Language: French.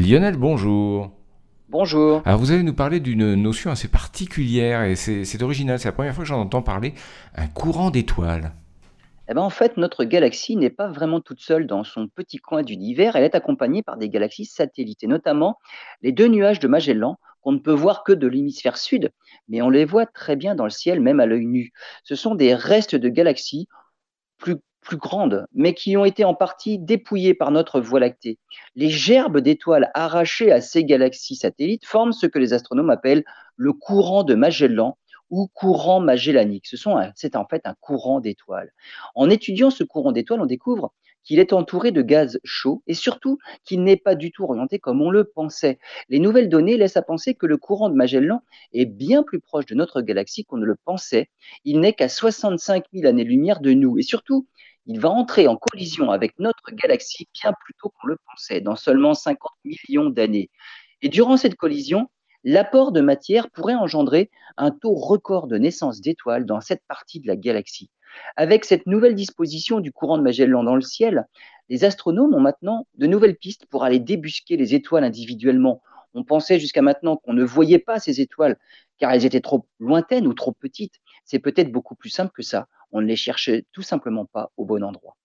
Lionel, bonjour. Bonjour. Alors vous allez nous parler d'une notion assez particulière et c'est original, c'est la première fois que j'en entends parler, un courant d'étoiles. Eh ben, en fait, notre galaxie n'est pas vraiment toute seule dans son petit coin d'univers, elle est accompagnée par des galaxies satellites, et notamment les deux nuages de Magellan qu'on ne peut voir que de l'hémisphère sud, mais on les voit très bien dans le ciel, même à l'œil nu. Ce sont des restes de galaxies plus, plus grandes, mais qui ont été en partie dépouillées par notre Voie lactée. Les gerbes d'étoiles arrachées à ces galaxies satellites forment ce que les astronomes appellent le courant de Magellan ou courant magellanique. C'est en fait un courant d'étoiles. En étudiant ce courant d'étoiles, on découvre qu'il est entouré de gaz chauds et surtout qu'il n'est pas du tout orienté comme on le pensait. Les nouvelles données laissent à penser que le courant de Magellan est bien plus proche de notre galaxie qu'on ne le pensait. Il n'est qu'à 65 000 années-lumière de nous et surtout, il va entrer en collision avec notre galaxie bien plus tôt qu'on le pensait, dans seulement 50 millions d'années. Et durant cette collision, l'apport de matière pourrait engendrer un taux record de naissance d'étoiles dans cette partie de la galaxie. Avec cette nouvelle disposition du courant de Magellan dans le ciel, les astronomes ont maintenant de nouvelles pistes pour aller débusquer les étoiles individuellement. On pensait jusqu'à maintenant qu'on ne voyait pas ces étoiles car elles étaient trop lointaines ou trop petites. C'est peut-être beaucoup plus simple que ça. On ne les cherchait tout simplement pas au bon endroit.